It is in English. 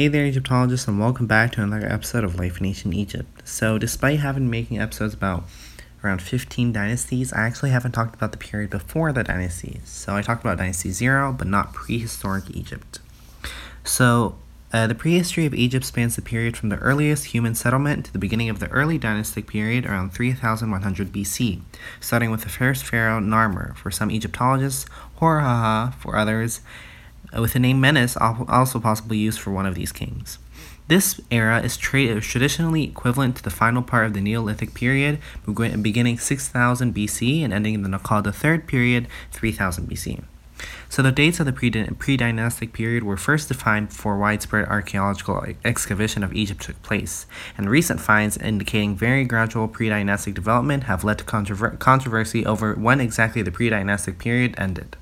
Hey there, Egyptologists, and welcome back to another episode of Life in Ancient Egypt. So, despite having making episodes about around 15 dynasties, I actually haven't talked about the period before the dynasties. So, I talked about Dynasty Zero, but not prehistoric Egypt. So, uh, the prehistory of Egypt spans the period from the earliest human settlement to the beginning of the early dynastic period around 3100 BC, starting with the first pharaoh Narmer for some Egyptologists, Hor-Aha for others, with the name Menes also possibly used for one of these kings. This era is tra- traditionally equivalent to the final part of the Neolithic period, beginning 6000 BC and ending in the Naqada third period, 3000 BC. So the dates of the pre dynastic period were first defined before widespread archaeological excavation of Egypt took place, and recent finds indicating very gradual pre dynastic development have led to controver- controversy over when exactly the pre dynastic period ended.